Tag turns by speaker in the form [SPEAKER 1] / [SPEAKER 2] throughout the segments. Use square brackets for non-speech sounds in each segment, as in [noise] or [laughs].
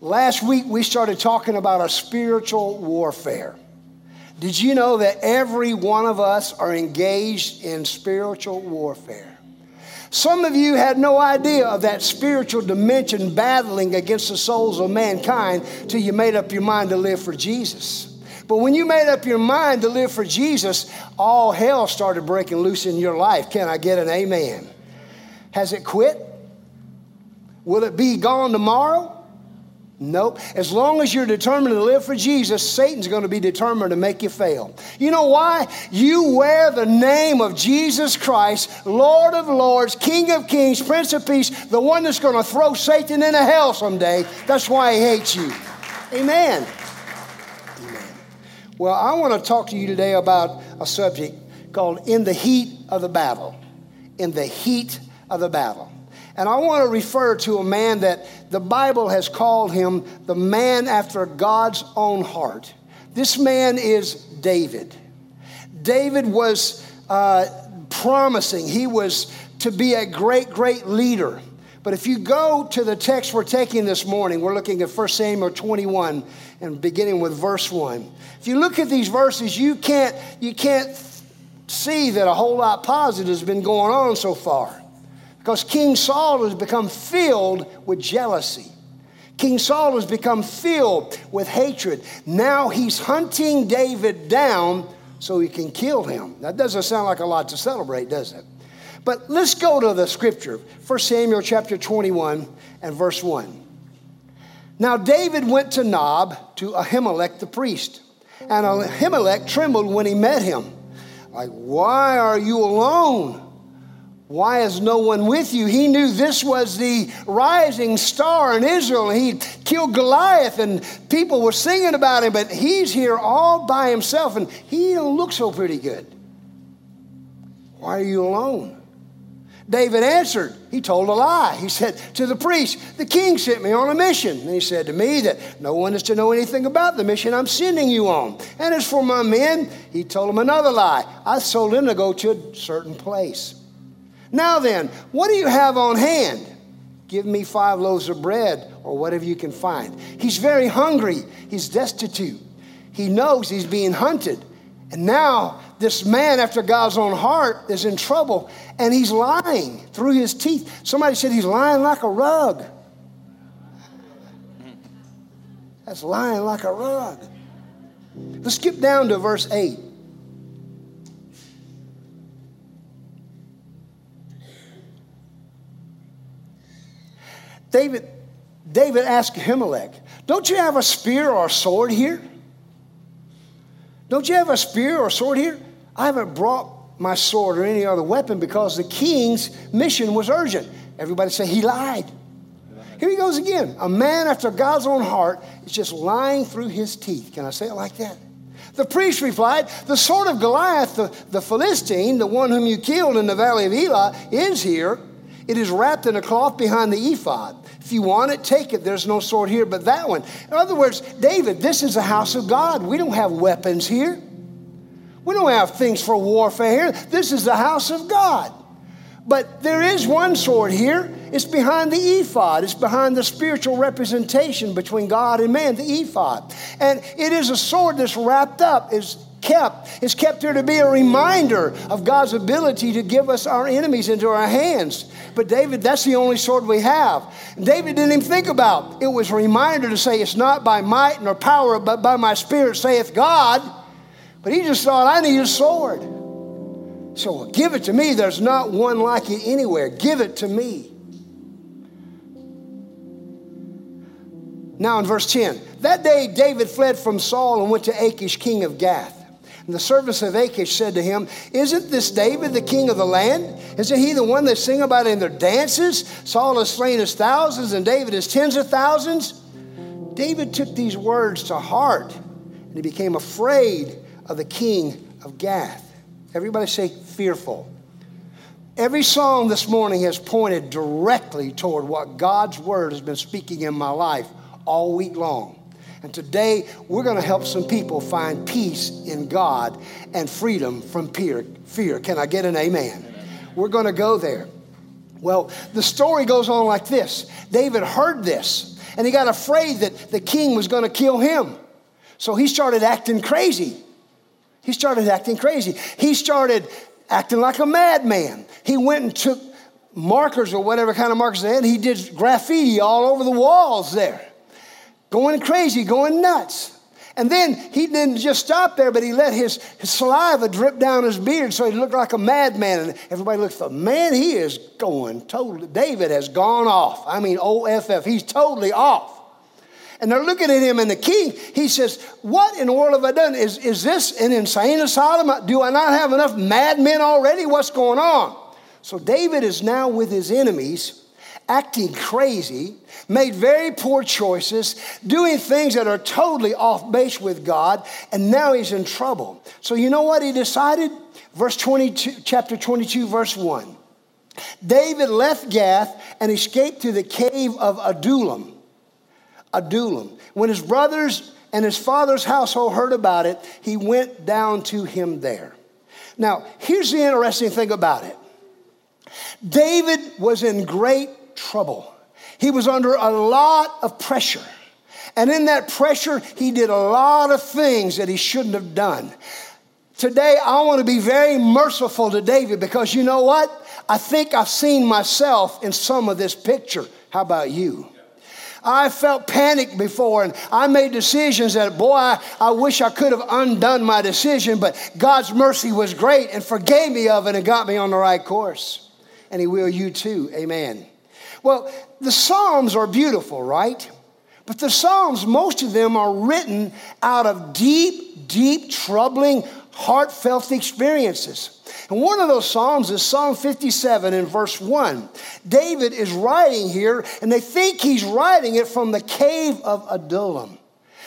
[SPEAKER 1] Last week we started talking about a spiritual warfare. Did you know that every one of us are engaged in spiritual warfare? Some of you had no idea of that spiritual dimension battling against the souls of mankind till you made up your mind to live for Jesus. But when you made up your mind to live for Jesus, all hell started breaking loose in your life. Can I get an amen? Has it quit? Will it be gone tomorrow? Nope. As long as you're determined to live for Jesus, Satan's going to be determined to make you fail. You know why? You wear the name of Jesus Christ, Lord of Lords, King of Kings, Prince of Peace, the one that's going to throw Satan into hell someday. That's why he hates you. Amen. Amen. Well, I want to talk to you today about a subject called In the Heat of the Battle. In the Heat of the Battle. And I want to refer to a man that the Bible has called him the man after God's own heart. This man is David. David was uh, promising, he was to be a great, great leader. But if you go to the text we're taking this morning, we're looking at 1 Samuel 21 and beginning with verse 1. If you look at these verses, you can't, you can't see that a whole lot positive has been going on so far. Because King Saul has become filled with jealousy. King Saul has become filled with hatred. Now he's hunting David down so he can kill him. That doesn't sound like a lot to celebrate, does it? But let's go to the scripture. 1 Samuel chapter 21 and verse 1. Now David went to Nob to Ahimelech the priest, and Ahimelech trembled when he met him. Like, why are you alone? Why is no one with you? He knew this was the rising star in Israel. He killed Goliath and people were singing about him, but he's here all by himself and he don't look so pretty good. Why are you alone? David answered. He told a lie. He said to the priest, The king sent me on a mission. And he said to me that no one is to know anything about the mission I'm sending you on. And as for my men, he told him another lie. I told him to go to a certain place. Now then, what do you have on hand? Give me five loaves of bread or whatever you can find. He's very hungry. He's destitute. He knows he's being hunted. And now this man after God's own heart is in trouble and he's lying through his teeth. Somebody said he's lying like a rug. That's lying like a rug. Let's skip down to verse 8. David, David asked Ahimelech, Don't you have a spear or a sword here? Don't you have a spear or a sword here? I haven't brought my sword or any other weapon because the king's mission was urgent. Everybody say he lied. Here he goes again. A man after God's own heart is just lying through his teeth. Can I say it like that? The priest replied, The sword of Goliath, the, the Philistine, the one whom you killed in the valley of Elah, is here. It is wrapped in a cloth behind the ephod. If you want it, take it. There's no sword here but that one. In other words, David, this is the house of God. We don't have weapons here. We don't have things for warfare here. This is the house of God. But there is one sword here. It's behind the ephod. It's behind the spiritual representation between God and man, the ephod. And it is a sword that's wrapped up, is kept. is kept here to be a reminder of God's ability to give us our enemies into our hands. But David, that's the only sword we have. David didn't even think about. It was a reminder to say, It's not by might nor power, but by my spirit, saith God. But he just thought, I need a sword. So well, give it to me. There's not one like it anywhere. Give it to me. Now in verse 10, that day David fled from Saul and went to Achish, king of Gath. And the servants of Achish said to him, Isn't this David the king of the land? Isn't he the one they sing about in their dances? Saul has slain his thousands and David his tens of thousands. David took these words to heart and he became afraid of the king of Gath. Everybody say fearful. Every song this morning has pointed directly toward what God's word has been speaking in my life all week long. And today we're going to help some people find peace in God and freedom from fear. Can I get an amen? We're going to go there. Well, the story goes on like this. David heard this, And he got afraid that the king was going to kill him. So he started acting crazy. He started acting crazy. He started acting like a madman. He went and took markers or whatever kind of markers they had. He did graffiti all over the walls there, going crazy, going nuts. And then he didn't just stop there, but he let his, his saliva drip down his beard so he looked like a madman. And everybody looks, the man, he is going totally, David has gone off. I mean, OFF, he's totally off. And they're looking at him, and the king, he says, What in the world have I done? Is, is this an insane asylum? Do I not have enough madmen already? What's going on? So David is now with his enemies, acting crazy, made very poor choices, doing things that are totally off base with God, and now he's in trouble. So you know what he decided? Verse 22, chapter 22, verse 1. David left Gath and escaped to the cave of Adullam. Adullam. When his brothers and his father's household heard about it, he went down to him there. Now, here's the interesting thing about it David was in great trouble. He was under a lot of pressure. And in that pressure, he did a lot of things that he shouldn't have done. Today, I want to be very merciful to David because you know what? I think I've seen myself in some of this picture. How about you? I felt panic before and I made decisions that, boy, I, I wish I could have undone my decision, but God's mercy was great and forgave me of it and got me on the right course. And He will you too. Amen. Well, the Psalms are beautiful, right? But the Psalms, most of them are written out of deep, deep, troubling, heartfelt experiences. And one of those Psalms is Psalm 57 in verse 1. David is writing here, and they think he's writing it from the cave of Adullam.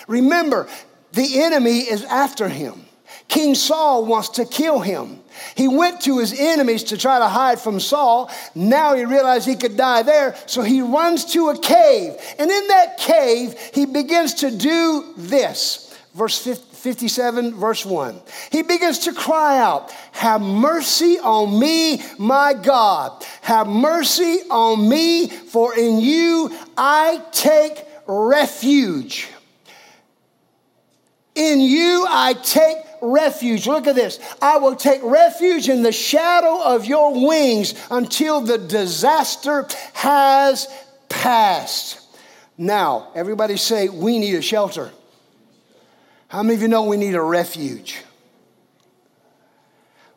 [SPEAKER 1] Remember, the enemy is after him. King Saul wants to kill him. He went to his enemies to try to hide from Saul. Now he realized he could die there, so he runs to a cave. And in that cave, he begins to do this. Verse 57, verse 1. He begins to cry out, Have mercy on me, my God. Have mercy on me, for in you I take refuge. In you I take refuge. Look at this. I will take refuge in the shadow of your wings until the disaster has passed. Now, everybody say, We need a shelter. How many of you know we need a refuge?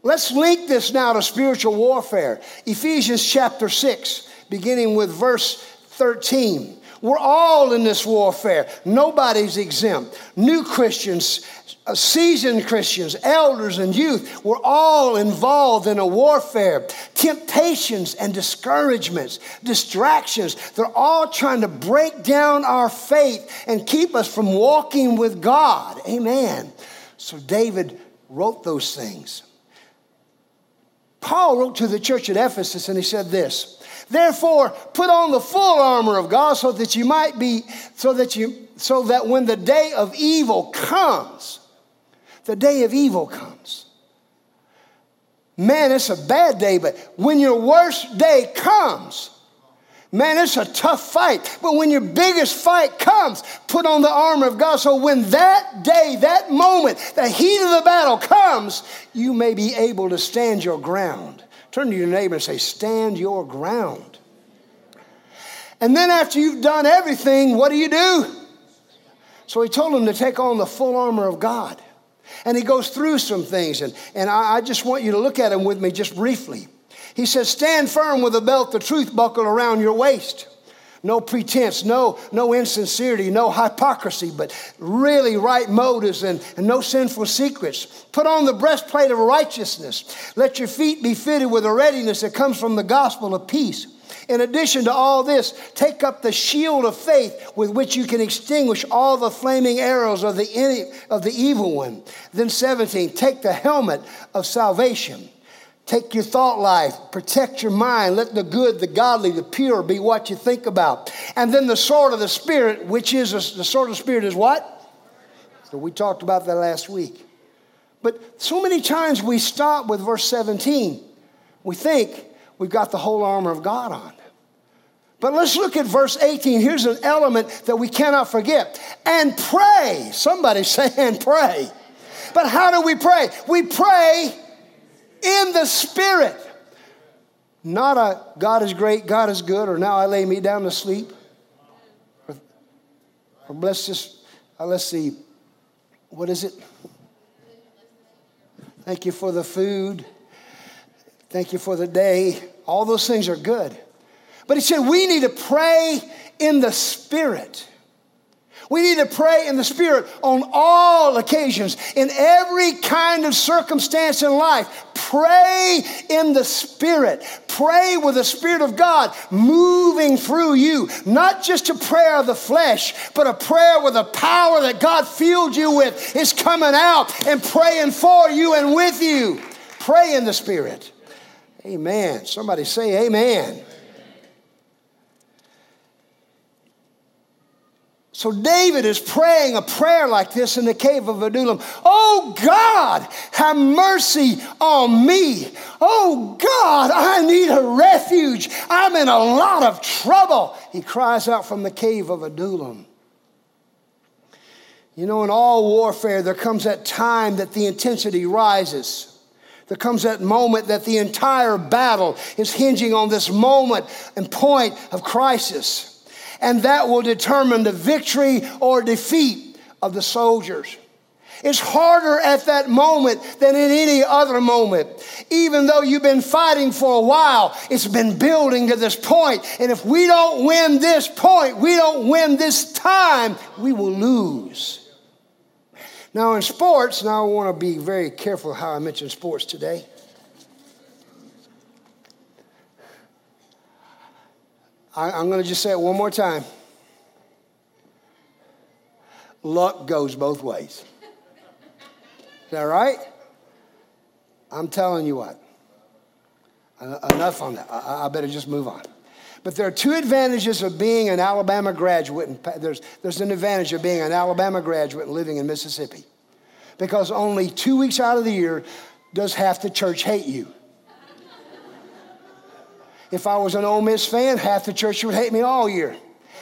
[SPEAKER 1] Let's link this now to spiritual warfare. Ephesians chapter 6, beginning with verse 13. We're all in this warfare. Nobody's exempt. New Christians, uh, seasoned Christians, elders, and youth, we're all involved in a warfare. Temptations and discouragements, distractions, they're all trying to break down our faith and keep us from walking with God. Amen. So David wrote those things. Paul wrote to the church at Ephesus and he said this Therefore, put on the full armor of God so that you might be, so that you, so that when the day of evil comes, the day of evil comes. Man, it's a bad day, but when your worst day comes, man, it's a tough fight. But when your biggest fight comes, put on the armor of God. So when that day, that moment, the heat of the battle comes, you may be able to stand your ground. Turn to your neighbor and say, Stand your ground. And then after you've done everything, what do you do? So he told him to take on the full armor of God. And he goes through some things, and, and I, I just want you to look at him with me just briefly. He says, Stand firm with a belt, the truth buckled around your waist no pretense, no, no insincerity, no hypocrisy, but really right motives and, and no sinful secrets. Put on the breastplate of righteousness. Let your feet be fitted with a readiness that comes from the gospel of peace. In addition to all this, take up the shield of faith with which you can extinguish all the flaming arrows of the, of the evil one. Then, 17, take the helmet of salvation Take your thought life, protect your mind, let the good, the godly, the pure be what you think about. And then the sword of the Spirit, which is a, the sword of the Spirit, is what? So we talked about that last week. But so many times we stop with verse 17. We think we've got the whole armor of God on. But let's look at verse 18. Here's an element that we cannot forget. And pray. Somebody [laughs] say, and pray. But how do we pray? We pray in the Spirit. Not a God is great, God is good, or now I lay me down to sleep. Or, or let's just, uh, let's see, what is it? Thank you for the food. Thank you for the day. All those things are good. But he said we need to pray in the Spirit. We need to pray in the Spirit on all occasions, in every kind of circumstance in life. Pray in the Spirit. Pray with the Spirit of God moving through you. Not just a prayer of the flesh, but a prayer with the power that God filled you with is coming out and praying for you and with you. Pray in the Spirit. Amen. Somebody say, Amen. So David is praying a prayer like this in the cave of Adullam. Oh God, have mercy on me. Oh God, I need a refuge. I'm in a lot of trouble. He cries out from the cave of Adullam. You know, in all warfare, there comes that time that the intensity rises. There comes that moment that the entire battle is hinging on this moment and point of crisis and that will determine the victory or defeat of the soldiers. It's harder at that moment than in any other moment. Even though you've been fighting for a while, it's been building to this point. And if we don't win this point, we don't win this time, we will lose. Now, in sports, now I want to be very careful how I mention sports today. I, I'm going to just say it one more time. Luck goes both ways. Is that right? I'm telling you what. Enough on that. I, I better just move on. But there are two advantages of being an Alabama graduate, and there's, there's an advantage of being an Alabama graduate and living in Mississippi. Because only two weeks out of the year does half the church hate you. If I was an Ole Miss fan, half the church would hate me all year.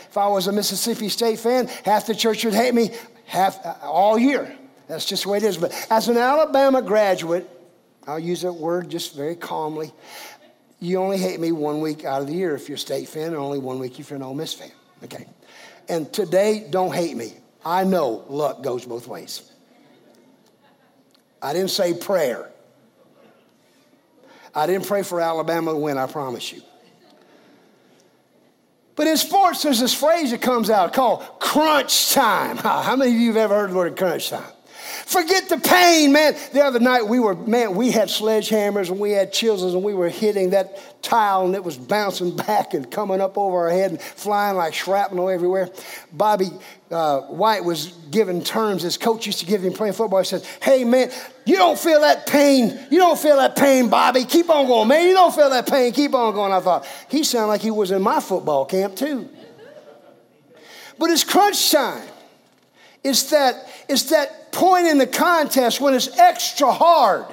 [SPEAKER 1] If I was a Mississippi State fan, half the church would hate me half uh, all year. That's just the way it is. But as an Alabama graduate, I'll use that word just very calmly. You only hate me one week out of the year if you're a state fan, and only one week if you're an Ole Miss fan. Okay. And today, don't hate me. I know luck goes both ways. I didn't say prayer. I didn't pray for Alabama to win, I promise you. But in sports, there's this phrase that comes out called crunch time. [laughs] How many of you have ever heard the word crunch time? Forget the pain, man. The other night we were, man, we had sledgehammers and we had chisels and we were hitting that tile and it was bouncing [laughs] back and coming up over our head and flying like shrapnel everywhere. Bobby uh, White was given terms, his coach used to give him playing football. He said, Hey, man, you don't feel that pain. You don't feel that pain, Bobby. Keep on going, man. You don't feel that pain. Keep on going. I thought, he sounded like he was in my football camp, too. But it's crunch time. It's that, it's that point in the contest when it's extra hard.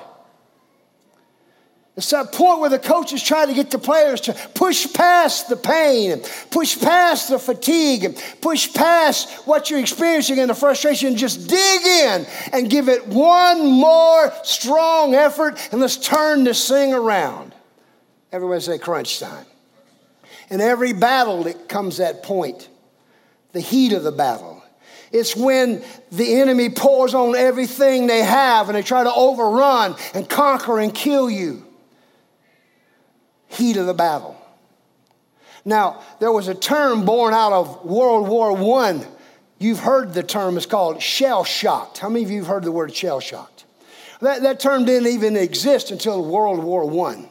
[SPEAKER 1] It's that point where the coach is trying to get the players to push past the pain, push past the fatigue, push past what you're experiencing and the frustration. Just dig in and give it one more strong effort, and let's turn this thing around. Everybody say crunch time. In every battle, it comes that point, the heat of the battle. It's when the enemy pours on everything they have and they try to overrun and conquer and kill you. Heat of the battle. Now, there was a term born out of World War I. You've heard the term, it's called shell shocked. How many of you have heard the word shell shocked? That, that term didn't even exist until World War I.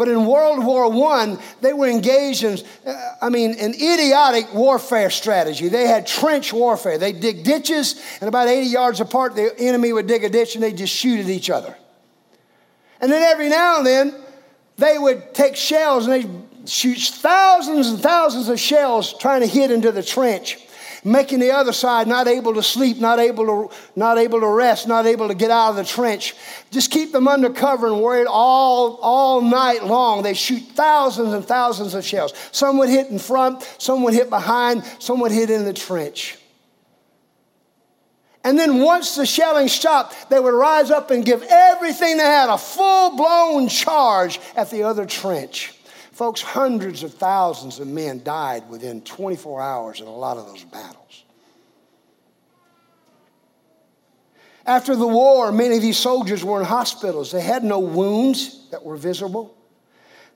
[SPEAKER 1] But in World War I, they were engaged in, uh, I mean, an idiotic warfare strategy. They had trench warfare. They dig ditches, and about 80 yards apart, the enemy would dig a ditch and they'd just shoot at each other. And then every now and then, they would take shells and they'd shoot thousands and thousands of shells trying to hit into the trench. Making the other side not able to sleep, not able to, not able to rest, not able to get out of the trench. Just keep them under cover and worried all, all night long. They shoot thousands and thousands of shells. Some would hit in front, some would hit behind, some would hit in the trench. And then once the shelling stopped, they would rise up and give everything they had, a full blown charge at the other trench. Folks, hundreds of thousands of men died within 24 hours in a lot of those battles. After the war, many of these soldiers were in hospitals. They had no wounds that were visible,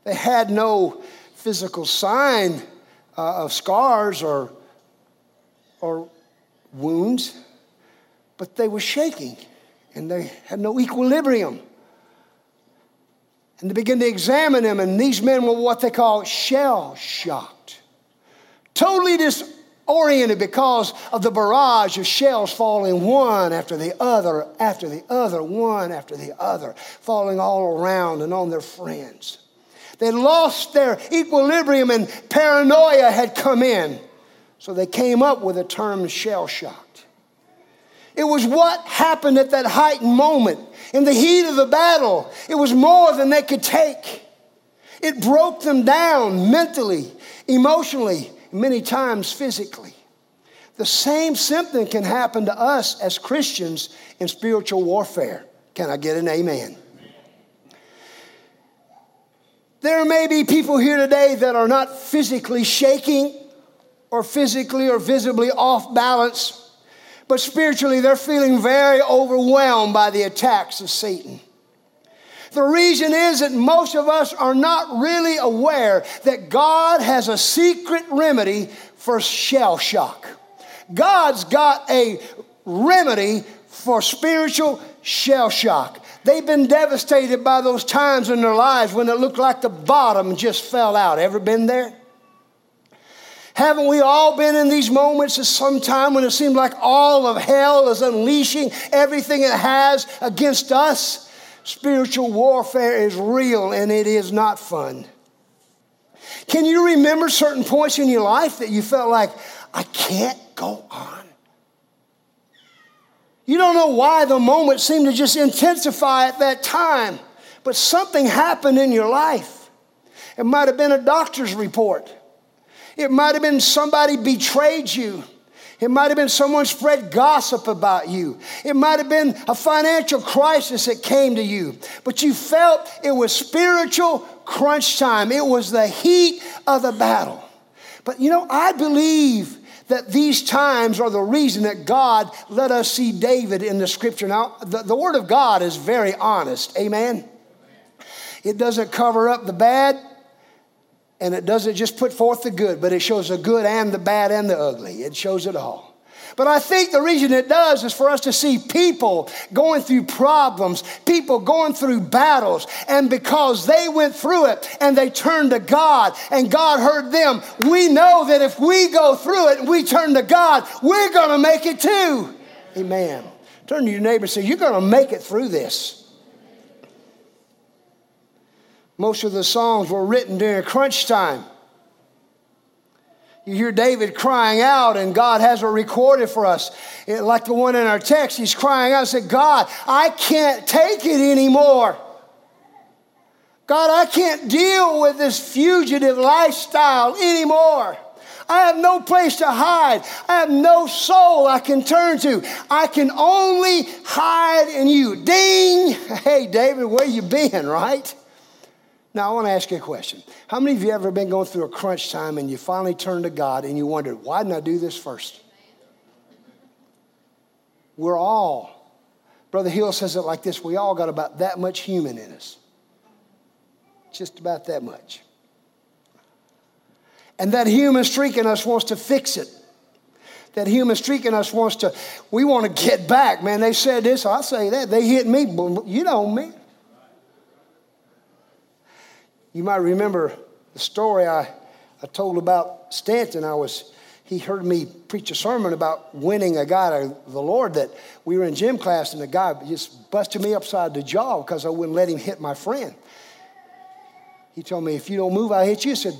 [SPEAKER 1] they had no physical sign uh, of scars or, or wounds but they were shaking and they had no equilibrium. And they begin to examine them, and these men were what they call shell shocked, totally disoriented because of the barrage of shells falling one after the other, after the other, one after the other, falling all around and on their friends. They lost their equilibrium, and paranoia had come in. So they came up with the term shell shock. It was what happened at that heightened moment. In the heat of the battle, it was more than they could take. It broke them down mentally, emotionally, many times physically. The same symptom can happen to us as Christians in spiritual warfare. Can I get an amen? There may be people here today that are not physically shaking or physically or visibly off balance but spiritually, they're feeling very overwhelmed by the attacks of Satan. The reason is that most of us are not really aware that God has a secret remedy for shell shock. God's got a remedy for spiritual shell shock. They've been devastated by those times in their lives when it looked like the bottom just fell out. Ever been there? Haven't we all been in these moments at some time when it seemed like all of hell is unleashing everything it has against us? Spiritual warfare is real and it is not fun. Can you remember certain points in your life that you felt like, I can't go on? You don't know why the moment seemed to just intensify at that time, but something happened in your life. It might have been a doctor's report. It might have been somebody betrayed you. It might have been someone spread gossip about you. It might have been a financial crisis that came to you. But you felt it was spiritual crunch time. It was the heat of the battle. But you know, I believe that these times are the reason that God let us see David in the scripture. Now, the, the Word of God is very honest. Amen. It doesn't cover up the bad, and it doesn't just put forth the good, but it shows the good and the bad and the ugly. It shows it all. But I think the reason it does is for us to see people going through problems, people going through battles, and because they went through it and they turned to God and God heard them, we know that if we go through it and we turn to God, we're going to make it too. Amen. Turn to your neighbor and say, You're going to make it through this. Most of the songs were written during crunch time. You hear David crying out, and God has it recorded for us. It, like the one in our text, he's crying out and said, God, I can't take it anymore. God, I can't deal with this fugitive lifestyle anymore. I have no place to hide. I have no soul I can turn to. I can only hide in you. Ding! [laughs] Hey, David, where you been, right? Now, I want to ask you a question. How many of you ever been going through a crunch time and you finally turned to God and you wondered, why didn't I do this first? We're all, Brother Hill says it like this we all got about that much human in us. Just about that much. And that human streak in us wants to fix it. That human streak in us wants to, we want to get back. Man, they said this, I say that. They hit me, you know me. You might remember the story I, I told about Stanton. I was, he heard me preach a sermon about winning a guy to the Lord that we were in gym class and the guy just busted me upside the jaw because I wouldn't let him hit my friend. He told me, if you don't move, I'll hit you. I said,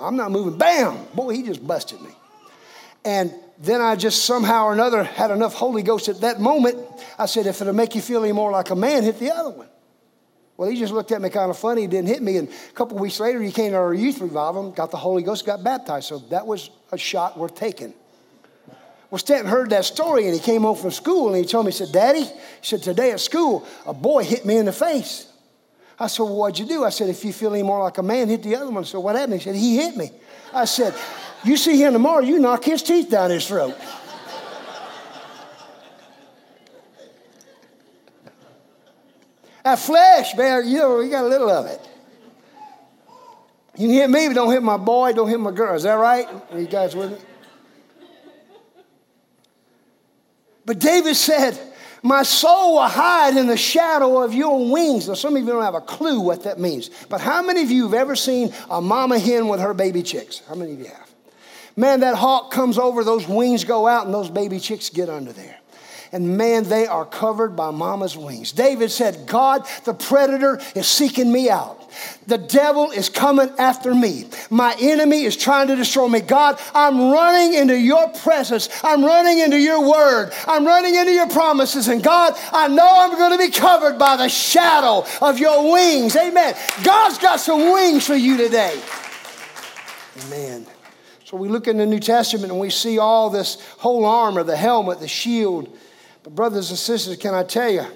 [SPEAKER 1] I'm not moving. Bam! Boy, he just busted me. And then I just somehow or another had enough Holy Ghost at that moment. I said, if it'll make you feel any more like a man, hit the other one. Well, he just looked at me kind of funny, didn't hit me. And a couple weeks later, he came to our youth revival, got the Holy Ghost, got baptized. So that was a shot worth taking. Well, Stanton heard that story and he came home from school and he told me, he said, Daddy, he said, today at school, a boy hit me in the face. I said, well, what'd you do? I said, if you feel any more like a man, hit the other one. So what happened? He said, he hit me. I said, you see him tomorrow, you knock his teeth down his throat. That flesh, man, you know, you got a little of it. You can hit me, but don't hit my boy, don't hit my girl. Is that right? Are you guys with me? But David said, My soul will hide in the shadow of your wings. Now, some of you don't have a clue what that means. But how many of you have ever seen a mama hen with her baby chicks? How many of you have? Man, that hawk comes over, those wings go out, and those baby chicks get under there and man, they are covered by mama's wings. David said, God, the predator is seeking me out. The devil is coming after me. My enemy is trying to destroy me. God, I'm running into your presence. I'm running into your word. I'm running into your promises. And God, I know I'm going to be covered by the shadow of your wings. Amen. God's got some wings for you today. Amen. So we look in the New Testament and we see all this whole armor the helmet, the shield, but, brothers and sisters, can I tell you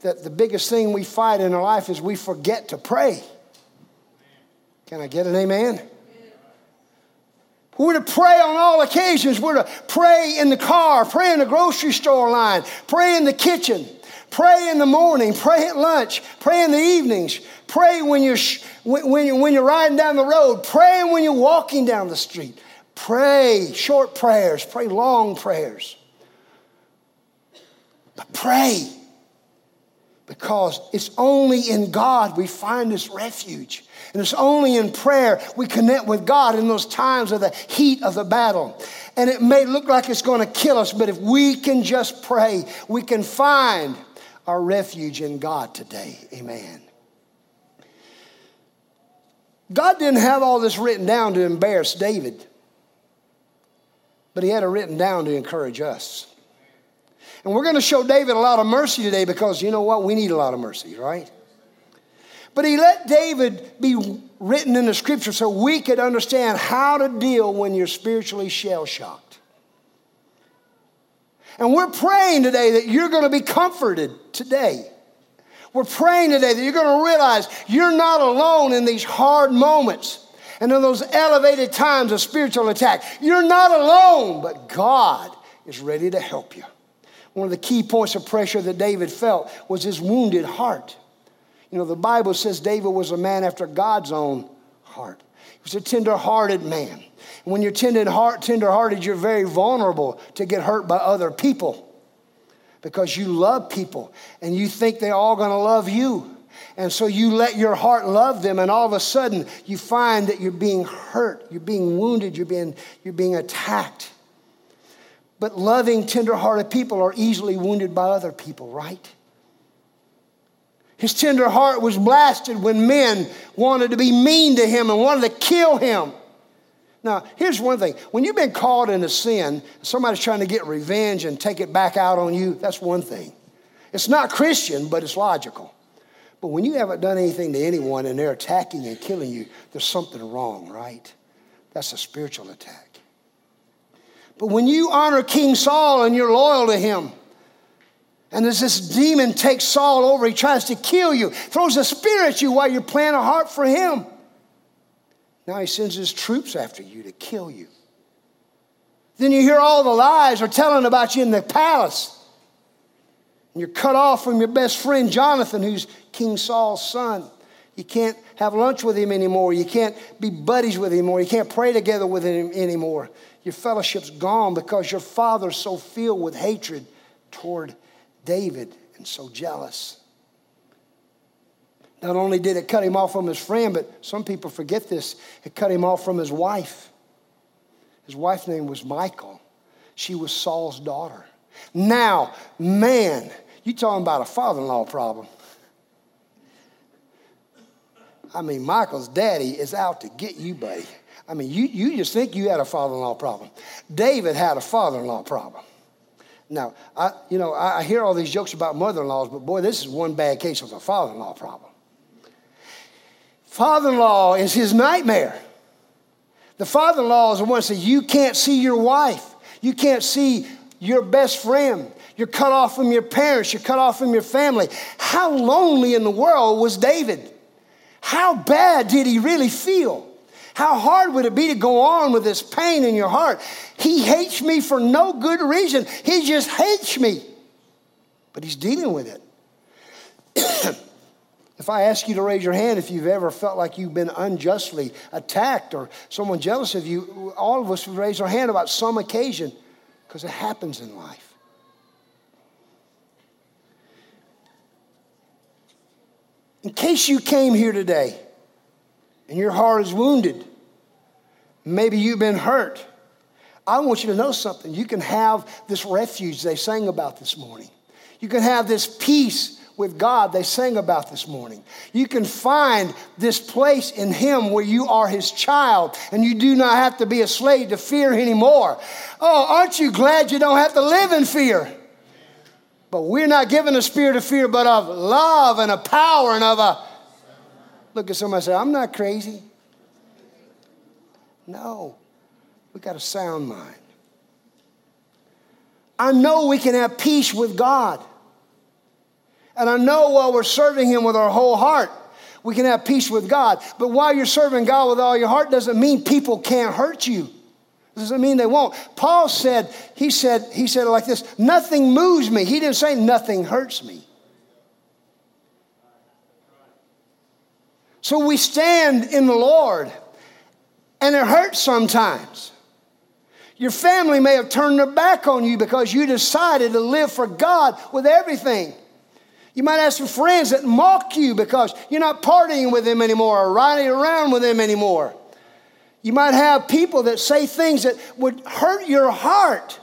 [SPEAKER 1] that the biggest thing we fight in our life is we forget to pray? Can I get an amen? We're to pray on all occasions. We're to pray in the car, pray in the grocery store line, pray in the kitchen, pray in the morning, pray at lunch, pray in the evenings, pray when you're, when, you're, when you're riding down the road, pray when you're walking down the street. Pray short prayers, pray long prayers. But pray. Because it's only in God we find this refuge. And it's only in prayer we connect with God in those times of the heat of the battle. And it may look like it's going to kill us, but if we can just pray, we can find our refuge in God today. Amen. God didn't have all this written down to embarrass David, but He had it written down to encourage us. And we're going to show David a lot of mercy today because you know what? We need a lot of mercy, right? But he let David be written in the scripture so we could understand how to deal when you're spiritually shell shocked. And we're praying today that you're going to be comforted today. We're praying today that you're going to realize you're not alone in these hard moments and in those elevated times of spiritual attack. You're not alone, but God is ready to help you. One of the key points of pressure that David felt was his wounded heart. You know, the Bible says David was a man after God's own heart. He was a tender-hearted man. When you're tender-hearted, you're very vulnerable to get hurt by other people because you love people and you think they're all going to love you. And so you let your heart love them, and all of a sudden you find that you're being hurt, you're being wounded, you're being, you're being attacked. But loving, tenderhearted people are easily wounded by other people, right? His tender heart was blasted when men wanted to be mean to him and wanted to kill him. Now, here's one thing when you've been caught in a sin, somebody's trying to get revenge and take it back out on you, that's one thing. It's not Christian, but it's logical. But when you haven't done anything to anyone and they're attacking and killing you, there's something wrong, right? That's a spiritual attack. But when you honor King Saul and you're loyal to him, and as this demon takes Saul over, he tries to kill you, throws a spear at you while you're playing a harp for him. Now he sends his troops after you to kill you. Then you hear all the lies are telling about you in the palace. And you're cut off from your best friend Jonathan, who's King Saul's son. You can't have lunch with him anymore. You can't be buddies with him anymore. You can't pray together with him anymore. Your fellowship's gone because your father's so filled with hatred toward David and so jealous. Not only did it cut him off from his friend, but some people forget this, it cut him off from his wife. His wife's name was Michal. She was Saul's daughter. Now, man, you talking about a father in law problem. I mean, Michal's daddy is out to get you, buddy. I mean, you, you just think you had a father in law problem. David had a father in law problem. Now, I, you know, I hear all these jokes about mother in laws, but boy, this is one bad case of a father in law problem. Father in law is his nightmare. The father in law is the one that says, You can't see your wife. You can't see your best friend. You're cut off from your parents. You're cut off from your family. How lonely in the world was David? How bad did he really feel? How hard would it be to go on with this pain in your heart? He hates me for no good reason. He just hates me. But he's dealing with it. [coughs] if I ask you to raise your hand if you've ever felt like you've been unjustly attacked or someone jealous of you, all of us would raise our hand about some occasion because it happens in life. In case you came here today and your heart is wounded, maybe you've been hurt. I want you to know something. You can have this refuge they sang about this morning. You can have this peace with God they sang about this morning. You can find this place in Him where you are His child and you do not have to be a slave to fear anymore. Oh, aren't you glad you don't have to live in fear? But we're not given a spirit of fear, but of love and a power and of a. Look at somebody say, I'm not crazy. No, we got a sound mind. I know we can have peace with God. And I know while we're serving Him with our whole heart, we can have peace with God. But while you're serving God with all your heart doesn't mean people can't hurt you. Doesn't mean they won't. Paul said, he said, he said it like this, nothing moves me. He didn't say nothing hurts me. So we stand in the Lord, and it hurts sometimes. Your family may have turned their back on you because you decided to live for God with everything. You might have some friends that mock you because you're not partying with them anymore or riding around with them anymore. You might have people that say things that would hurt your heart.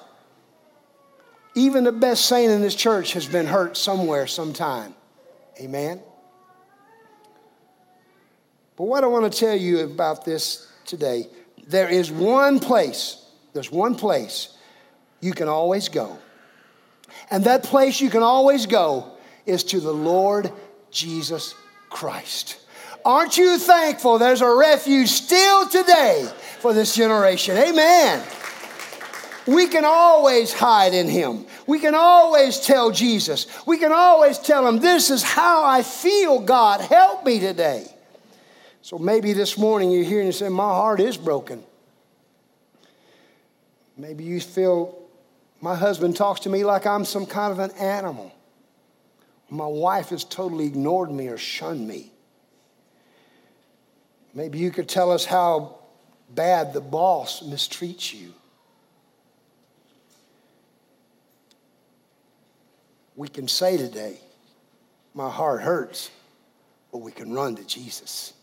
[SPEAKER 1] Even the best saint in this church has been hurt somewhere, sometime. Amen? But what I want to tell you about this today, there is one place, there's one place you can always go. And that place you can always go is to the Lord Jesus Christ. Aren't you thankful there's a refuge still today for this generation? Amen. We can always hide in Him. We can always tell Jesus. We can always tell Him, This is how I feel, God. Help me today. So maybe this morning you're here and you say, My heart is broken. Maybe you feel my husband talks to me like I'm some kind of an animal. My wife has totally ignored me or shunned me. Maybe you could tell us how bad the boss mistreats you. We can say today, my heart hurts, but we can run to Jesus.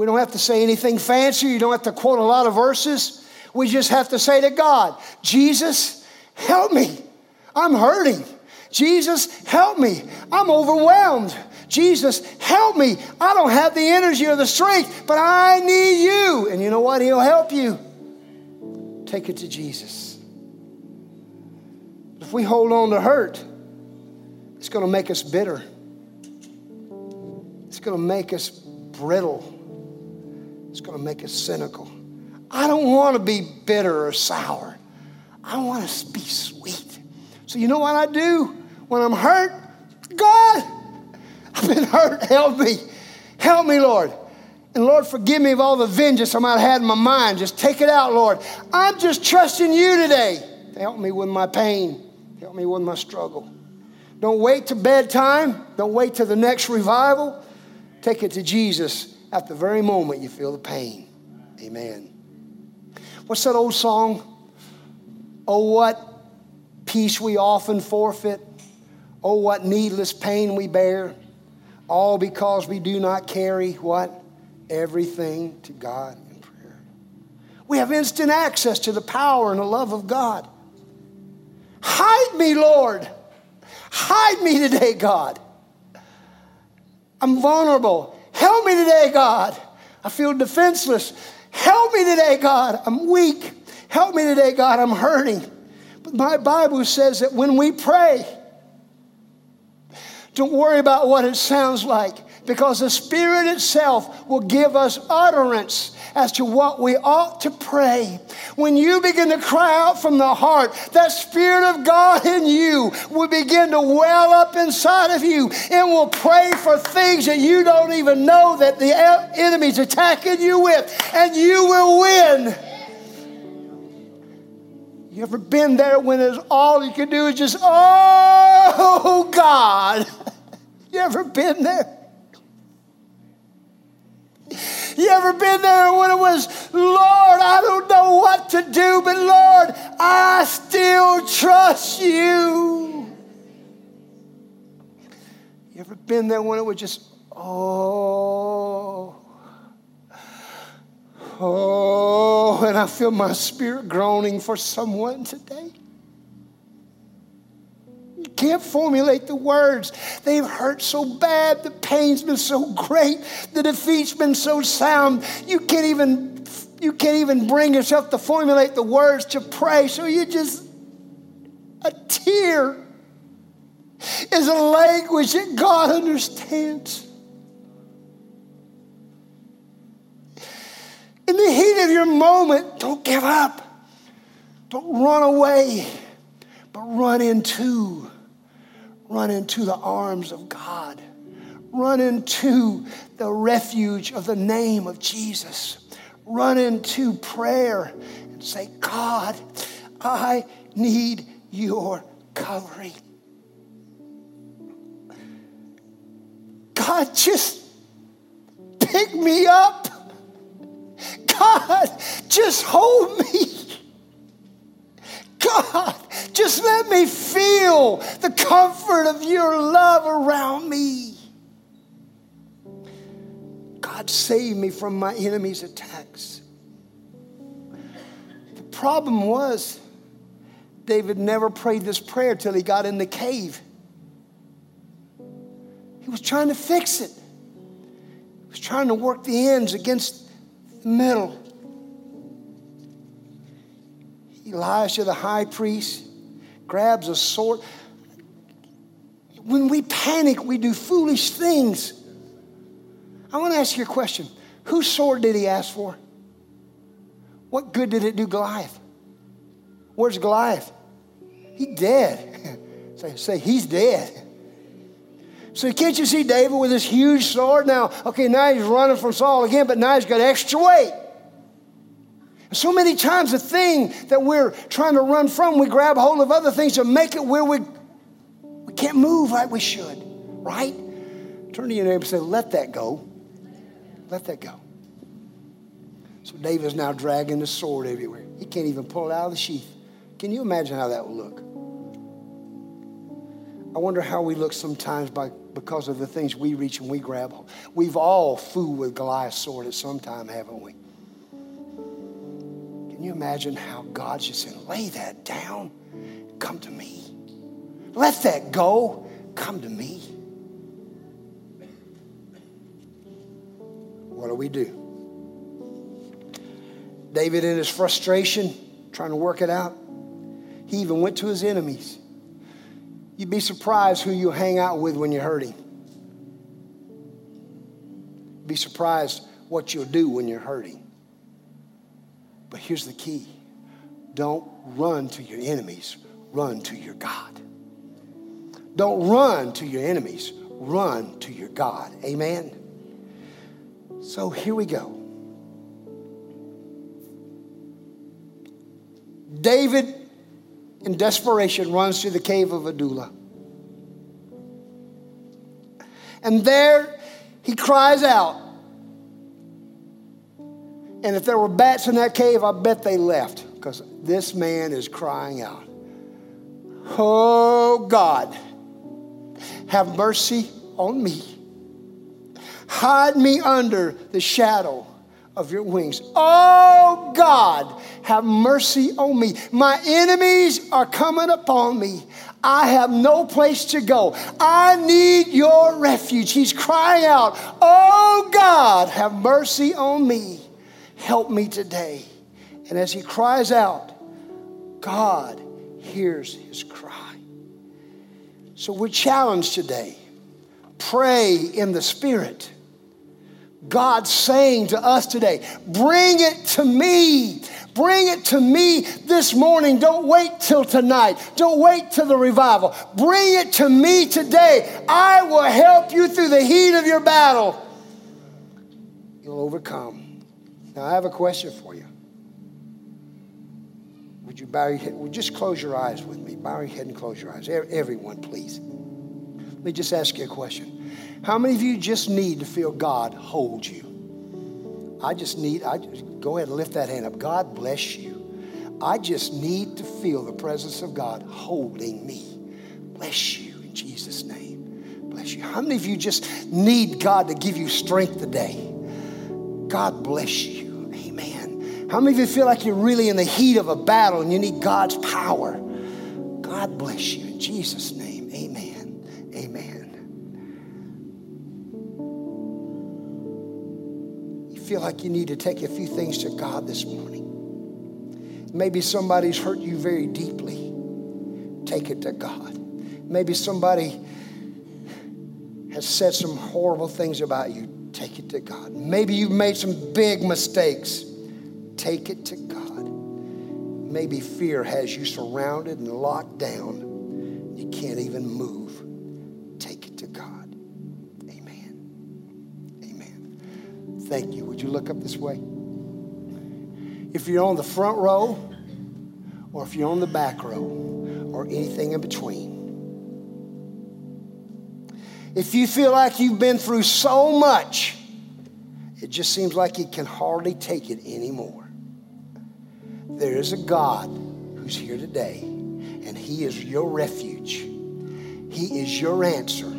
[SPEAKER 1] We don't have to say anything fancy. You don't have to quote a lot of verses. We just have to say to God, Jesus, help me. I'm hurting. Jesus, help me. I'm overwhelmed. Jesus, help me. I don't have the energy or the strength, but I need you. And you know what? He'll help you. Take it to Jesus. If we hold on to hurt, it's going to make us bitter. It's going to make us brittle. It's going to make us cynical. I don't want to be bitter or sour. I want to be sweet. So, you know what I do when I'm hurt? God, I've been hurt. Help me. Help me, Lord. And Lord, forgive me of all the vengeance I might have had in my mind. Just take it out, Lord. I'm just trusting you today. Help me with my pain. Help me with my struggle. Don't wait to bedtime. Don't wait to the next revival. Take it to Jesus at the very moment you feel the pain. Amen. What's that old song? Oh, what peace we often forfeit. Oh, what needless pain we bear all because we do not carry what? Everything to God in prayer. We have instant access to the power and the love of God. Hide me, Lord. Hide me today, God. I'm vulnerable. Help me today, God. I feel defenseless. Help me today, God. I'm weak. Help me today, God. I'm hurting. But my Bible says that when we pray, don't worry about what it sounds like because the Spirit itself will give us utterance as to what we ought to pray. When you begin to cry out from the heart, that Spirit of God in you will begin to well up inside of you and will pray for things that you don't even know that the enemy's attacking you with, and you will win. You ever been there when it's all you can do is just, oh God? [laughs] You ever been there? You ever been there when it was, Lord, I don't know what to do, but Lord, I still trust you? You ever been there when it was just, oh, oh, and I feel my spirit groaning for someone today? Can't formulate the words. They've hurt so bad. The pain's been so great. The defeat's been so sound. You can't even you can't even bring yourself to formulate the words to pray. So you just a tear is a language that God understands. In the heat of your moment, don't give up. Don't run away, but run into Run into the arms of God. Run into the refuge of the name of Jesus. Run into prayer and say, God, I need your covering. God, just pick me up. God, just hold me. Just let me feel the comfort of your love around me. God, save me from my enemy's attacks. The problem was, David never prayed this prayer till he got in the cave. He was trying to fix it, he was trying to work the ends against the middle. Elisha, the high priest, grabs a sword. When we panic, we do foolish things. I want to ask you a question Whose sword did he ask for? What good did it do Goliath? Where's Goliath? He dead. [laughs] say, say, he's dead. So can't you see David with this huge sword? Now, okay, now he's running from Saul again, but now he's got extra weight. So many times, the thing that we're trying to run from, we grab hold of other things to make it where we, we can't move like we should, right? Turn to your neighbor and say, Let that go. Let that go. So David's now dragging the sword everywhere. He can't even pull it out of the sheath. Can you imagine how that would look? I wonder how we look sometimes by, because of the things we reach and we grab. We've all fooled with Goliath's sword at some time, haven't we? Can you imagine how God's just saying, lay that down, come to me. Let that go, come to me. What do we do? David, in his frustration, trying to work it out, he even went to his enemies. You'd be surprised who you hang out with when you're hurting. Be surprised what you'll do when you're hurting. But here's the key don't run to your enemies, run to your God. Don't run to your enemies, run to your God. Amen? So here we go. David, in desperation, runs to the cave of Adullam. And there he cries out, and if there were bats in that cave, I bet they left because this man is crying out. Oh God, have mercy on me. Hide me under the shadow of your wings. Oh God, have mercy on me. My enemies are coming upon me. I have no place to go. I need your refuge. He's crying out, Oh God, have mercy on me. Help me today. And as he cries out, God hears his cry. So we're challenged today. Pray in the Spirit. God saying to us today, bring it to me. Bring it to me this morning. Don't wait till tonight. Don't wait till the revival. Bring it to me today. I will help you through the heat of your battle. You'll overcome. Now, I have a question for you. Would you bow your head? Would just close your eyes with me? Bow your head and close your eyes. Everyone, please. Let me just ask you a question. How many of you just need to feel God hold you? I just need, I just, go ahead and lift that hand up. God bless you. I just need to feel the presence of God holding me. Bless you in Jesus' name. Bless you. How many of you just need God to give you strength today? God bless you. How many of you feel like you're really in the heat of a battle and you need God's power? God bless you in Jesus' name. Amen. Amen. You feel like you need to take a few things to God this morning. Maybe somebody's hurt you very deeply. Take it to God. Maybe somebody has said some horrible things about you. Take it to God. Maybe you've made some big mistakes. Take it to God. Maybe fear has you surrounded and locked down. You can't even move. Take it to God. Amen. Amen. Thank you. Would you look up this way? If you're on the front row, or if you're on the back row, or anything in between, if you feel like you've been through so much, it just seems like you can hardly take it anymore. There is a God who's here today, and He is your refuge. He is your answer.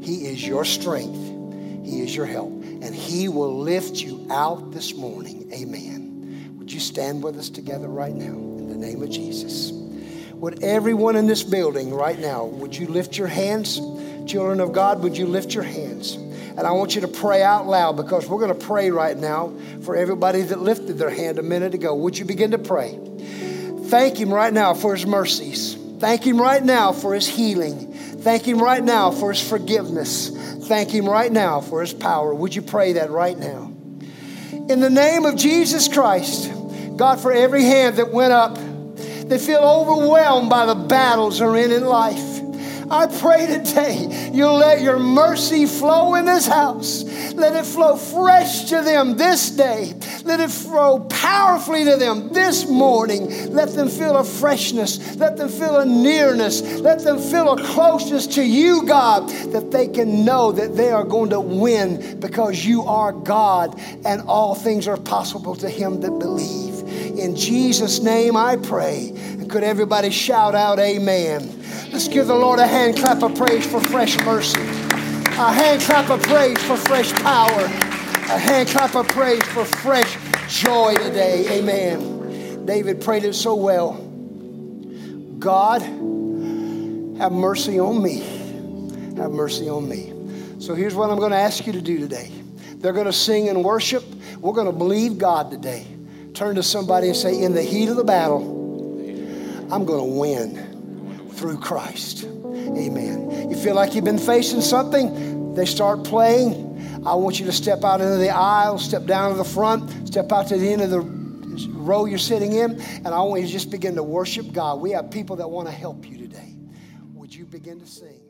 [SPEAKER 1] He is your strength. He is your help and He will lift you out this morning. Amen. Would you stand with us together right now in the name of Jesus? Would everyone in this building right now, would you lift your hands? Children of God, would you lift your hands? And I want you to pray out loud because we're going to pray right now for everybody that lifted their hand a minute ago. Would you begin to pray? Thank Him right now for His mercies. Thank Him right now for His healing. Thank Him right now for His forgiveness. Thank Him right now for His power. Would you pray that right now? In the name of Jesus Christ, God, for every hand that went up, they feel overwhelmed by the battles they're in in life. I pray today you'll let your mercy flow in this house. Let it flow fresh to them this day. Let it flow powerfully to them this morning. Let them feel a freshness. Let them feel a nearness. Let them feel a closeness to you, God, that they can know that they are going to win because you are God and all things are possible to him that believe. In Jesus' name I pray. Could everybody shout out, Amen? Let's give the Lord a hand clap of praise for fresh mercy. A hand clap of praise for fresh power. A hand clap of praise for fresh joy today. Amen. David prayed it so well. God, have mercy on me. Have mercy on me. So here's what I'm going to ask you to do today. They're going to sing and worship. We're going to believe God today. Turn to somebody and say, In the heat of the battle, I'm going to win through Christ. Amen. You feel like you've been facing something, they start playing. I want you to step out into the aisle, step down to the front, step out to the end of the row you're sitting in, and I want you to just begin to worship God. We have people that want to help you today. Would you begin to sing?